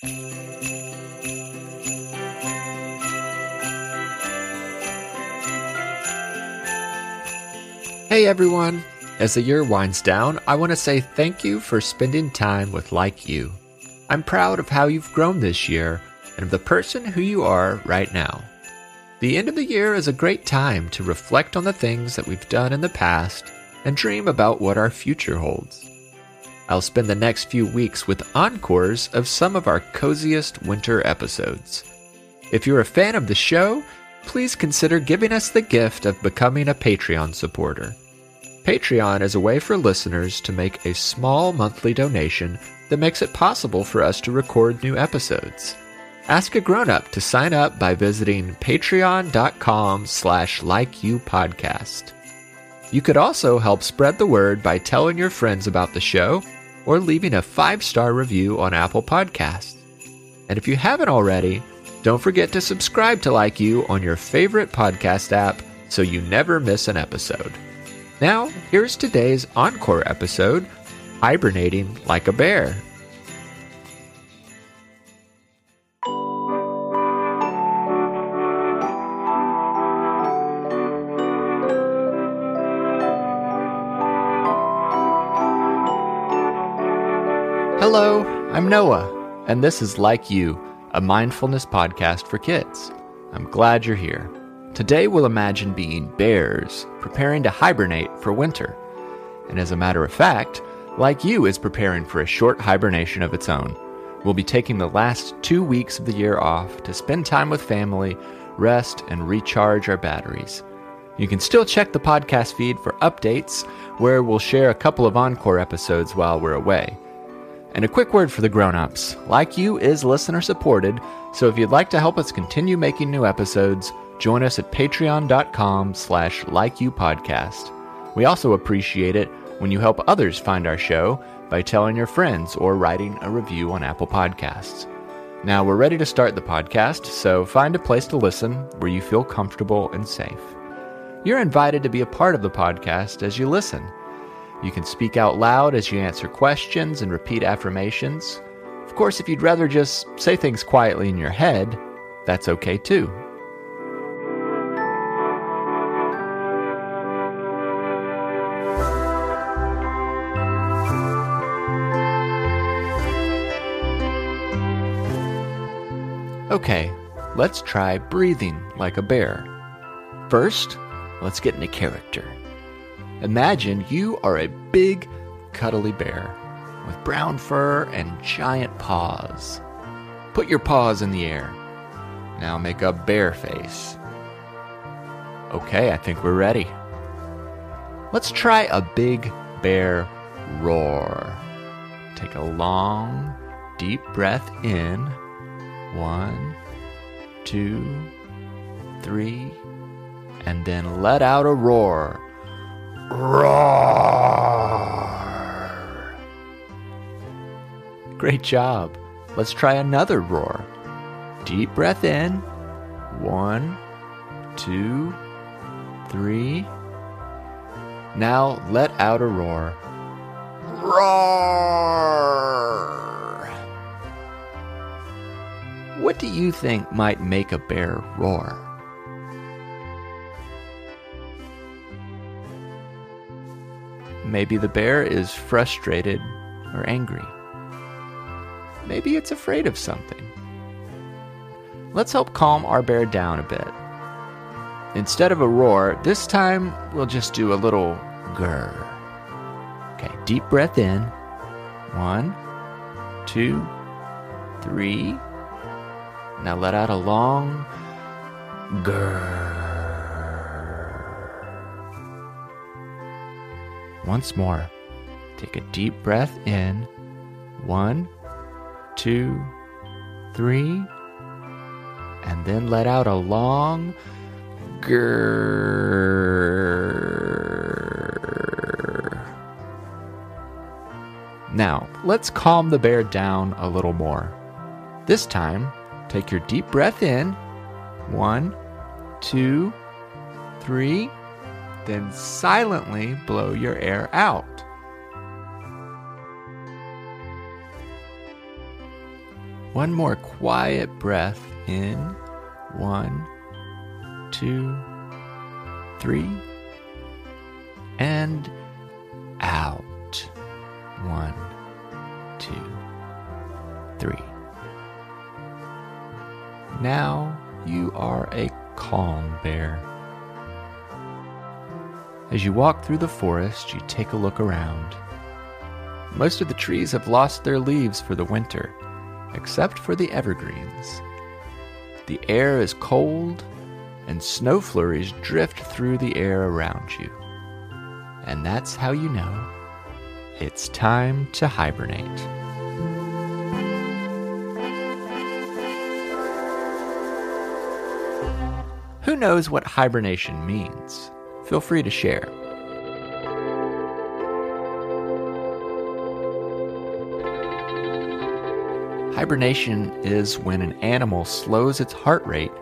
Hey everyone! As the year winds down, I want to say thank you for spending time with Like You. I'm proud of how you've grown this year and of the person who you are right now. The end of the year is a great time to reflect on the things that we've done in the past and dream about what our future holds. I'll spend the next few weeks with encores of some of our coziest winter episodes. If you're a fan of the show, please consider giving us the gift of becoming a Patreon supporter. Patreon is a way for listeners to make a small monthly donation that makes it possible for us to record new episodes. Ask a grown-up to sign up by visiting patreon.com slash likeyoupodcast. You could also help spread the word by telling your friends about the show or leaving a five-star review on Apple Podcasts. And if you haven't already, don't forget to subscribe to Like You on your favorite podcast app so you never miss an episode. Now, here's today's encore episode Hibernating Like a Bear. Hello, I'm Noah, and this is Like You, a mindfulness podcast for kids. I'm glad you're here. Today we'll imagine being bears, preparing to hibernate for winter. And as a matter of fact, Like You is preparing for a short hibernation of its own. We'll be taking the last two weeks of the year off to spend time with family, rest, and recharge our batteries. You can still check the podcast feed for updates, where we'll share a couple of encore episodes while we're away. And a quick word for the grown-ups. Like You is listener supported, so if you'd like to help us continue making new episodes, join us at patreon.com slash likeyoupodcast. We also appreciate it when you help others find our show by telling your friends or writing a review on Apple Podcasts. Now we're ready to start the podcast, so find a place to listen where you feel comfortable and safe. You're invited to be a part of the podcast as you listen. You can speak out loud as you answer questions and repeat affirmations. Of course, if you'd rather just say things quietly in your head, that's okay too. Okay, let's try breathing like a bear. First, let's get into character. Imagine you are a big, cuddly bear with brown fur and giant paws. Put your paws in the air. Now make a bear face. Okay, I think we're ready. Let's try a big bear roar. Take a long, deep breath in. One, two, three, and then let out a roar. Roar! Great job. Let's try another roar. Deep breath in. One, two, three. Now let out a roar. Roar! What do you think might make a bear roar? Maybe the bear is frustrated or angry. Maybe it's afraid of something. Let's help calm our bear down a bit. Instead of a roar, this time we'll just do a little grr. Okay, deep breath in. One, two, three. Now let out a long grr. Once more, take a deep breath in. One, two, three. And then let out a long grrr. Now, let's calm the bear down a little more. This time, take your deep breath in. One, two, three. Then silently blow your air out. One more quiet breath in. One, two, three. And As you walk through the forest, you take a look around. Most of the trees have lost their leaves for the winter, except for the evergreens. The air is cold, and snow flurries drift through the air around you. And that's how you know it's time to hibernate. Who knows what hibernation means? Feel free to share. Hibernation is when an animal slows its heart rate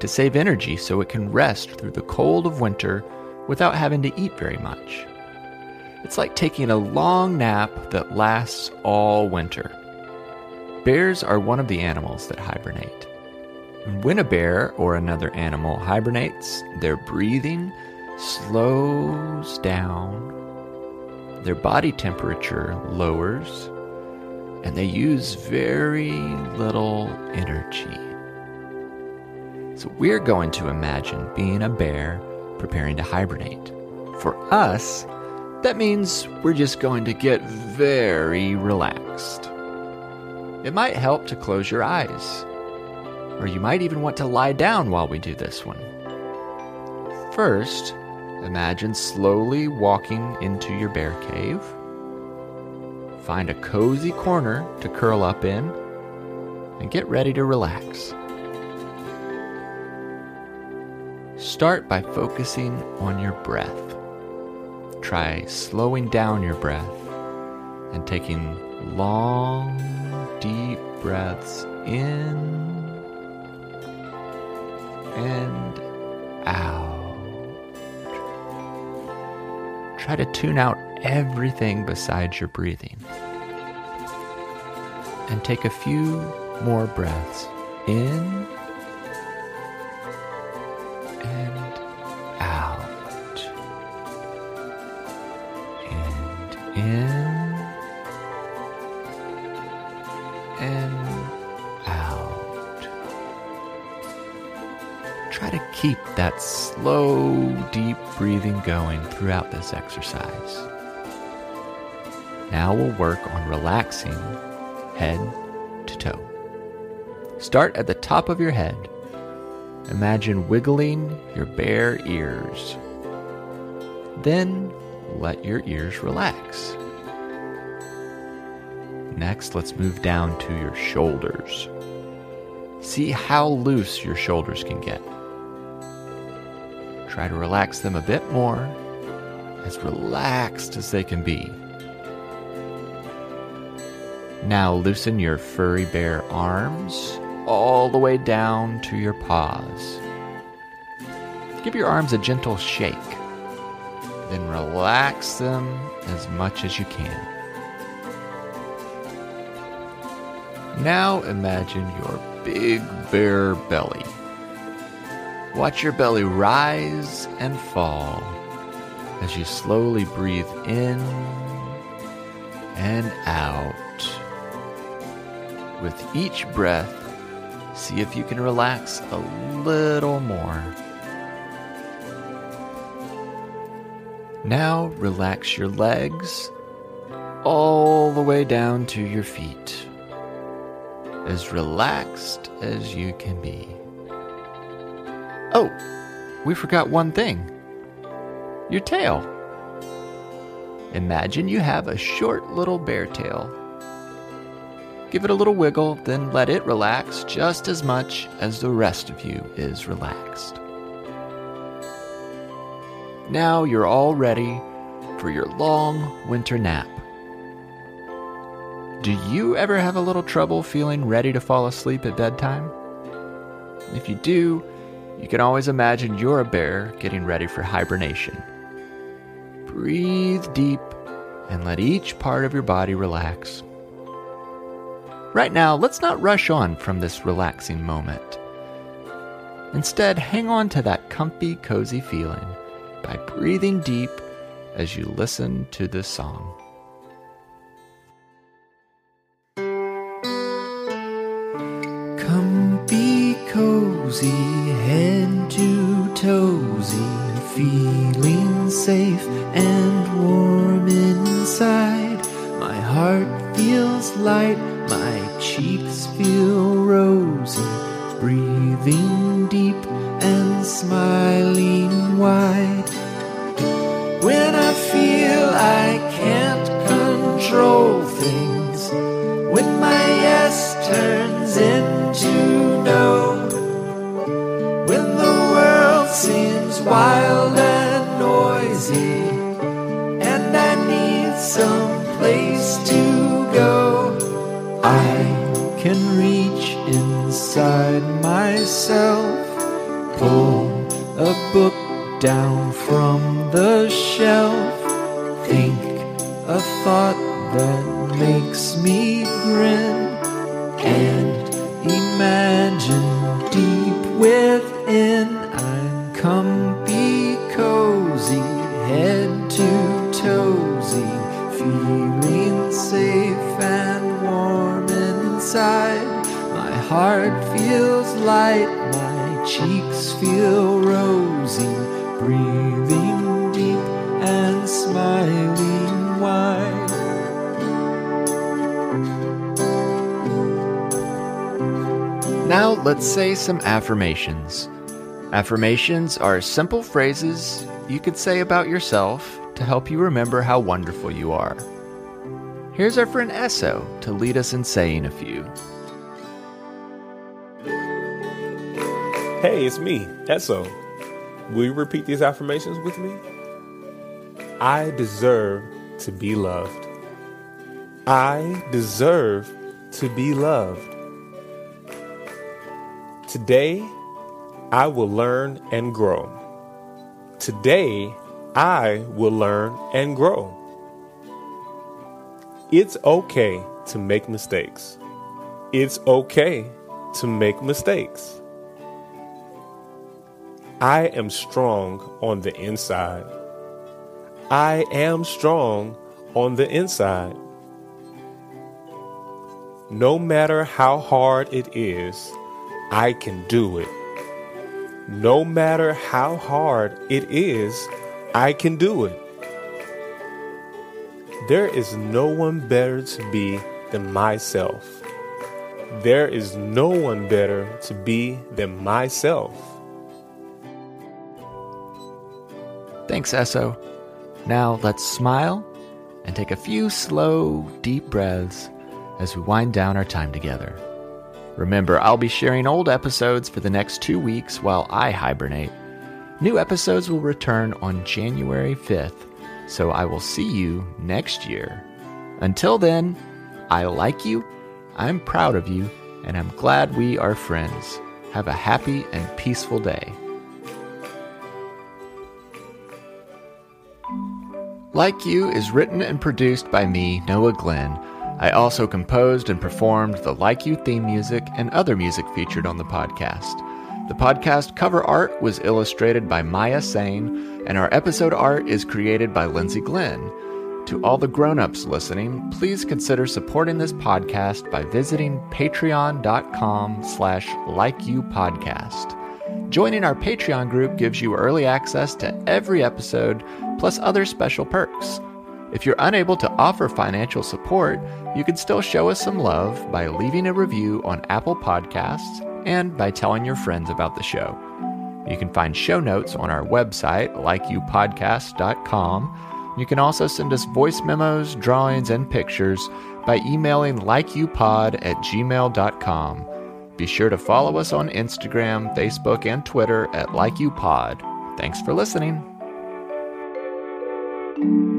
to save energy so it can rest through the cold of winter without having to eat very much. It's like taking a long nap that lasts all winter. Bears are one of the animals that hibernate. When a bear or another animal hibernates, their breathing slows down, their body temperature lowers, and they use very little energy. So, we're going to imagine being a bear preparing to hibernate. For us, that means we're just going to get very relaxed. It might help to close your eyes, or you might even want to lie down while we do this one. First, imagine slowly walking into your bear cave. Find a cozy corner to curl up in and get ready to relax. Start by focusing on your breath. Try slowing down your breath and taking long, deep breaths in and out. Try to tune out everything besides your breathing. And take a few more breaths in and out. And in that slow, deep breathing going throughout this exercise. Now we'll work on relaxing head to toe. Start at the top of your head. Imagine wiggling your bear ears. Then let your ears relax. Next, let's move down to your shoulders. See how loose your shoulders can get. Try to relax them a bit more, as relaxed as they can be. Now loosen your furry bear arms all the way down to your paws. Give your arms a gentle shake. Then relax them as much as you can. Now imagine your big bear belly. Watch your belly rise and fall as you slowly breathe in and out. With each breath, see if you can relax a little more. Now relax your legs all the way down to your feet. As relaxed as you can be. Oh, we forgot one thing your tail. Imagine you have a short little bear tail. Give it a little wiggle, then let it relax just as much as the rest of you is relaxed. Now you're all ready for your long winter nap. Do you ever have a little trouble feeling ready to fall asleep at bedtime? If you do, you can always imagine you're a bear getting ready for hibernation. Breathe deep and let each part of your body relax. Right now, let's not rush on from this relaxing moment. Instead, hang on to that comfy, cozy feeling by breathing deep as you listen to this song. Comfy, cozy, head to toesy, feeling safe and myself, pull a book down from the shelf, think a thought that makes me grin, and imagine deep within smiling wide. Now, let's say some affirmations. Affirmations are simple phrases you could say about yourself to help you remember how wonderful you are. Here's our friend Esso to lead us in saying a few. Hey, it's me, Esso. Will you repeat these affirmations with me? I deserve to be loved. I deserve to be loved. Today, I will learn and grow. Today, I will learn and grow. It's okay to make mistakes. It's okay to make mistakes. I am strong on the inside. I am strong on the inside. No matter how hard it is, I can do it. No matter how hard it is, I can do it. There is no one better to be than myself. There is no one better to be than myself. Thanks, Esso. Now let's smile and take a few slow, deep breaths as we wind down our time together. Remember, I'll be sharing old episodes for the next two weeks while I hibernate. New episodes will return on January 5th, so I will see you next year. Until then, I like you, I'm proud of you, and I'm glad we are friends. Have a happy and peaceful day. Like You is written and produced by me, Noah Glenn. I also composed and performed the Like You theme music and other music featured on the podcast. The podcast cover art was illustrated by Maya Sane, and our episode art is created by Lindsay Glenn. To all the grown-ups listening, please consider supporting this podcast by visiting patreon.com slash likeyoupodcast. Joining our Patreon group gives you early access to every episode, plus other special perks. If you're unable to offer financial support, you can still show us some love by leaving a review on Apple Podcasts and by telling your friends about the show. You can find show notes on our website, likeyoupodcast.com. You can also send us voice memos, drawings, and pictures by emailing likeyoupod at gmail.com. Be sure to follow us on Instagram, Facebook, and Twitter at likeyoupod. Thanks for listening thank you.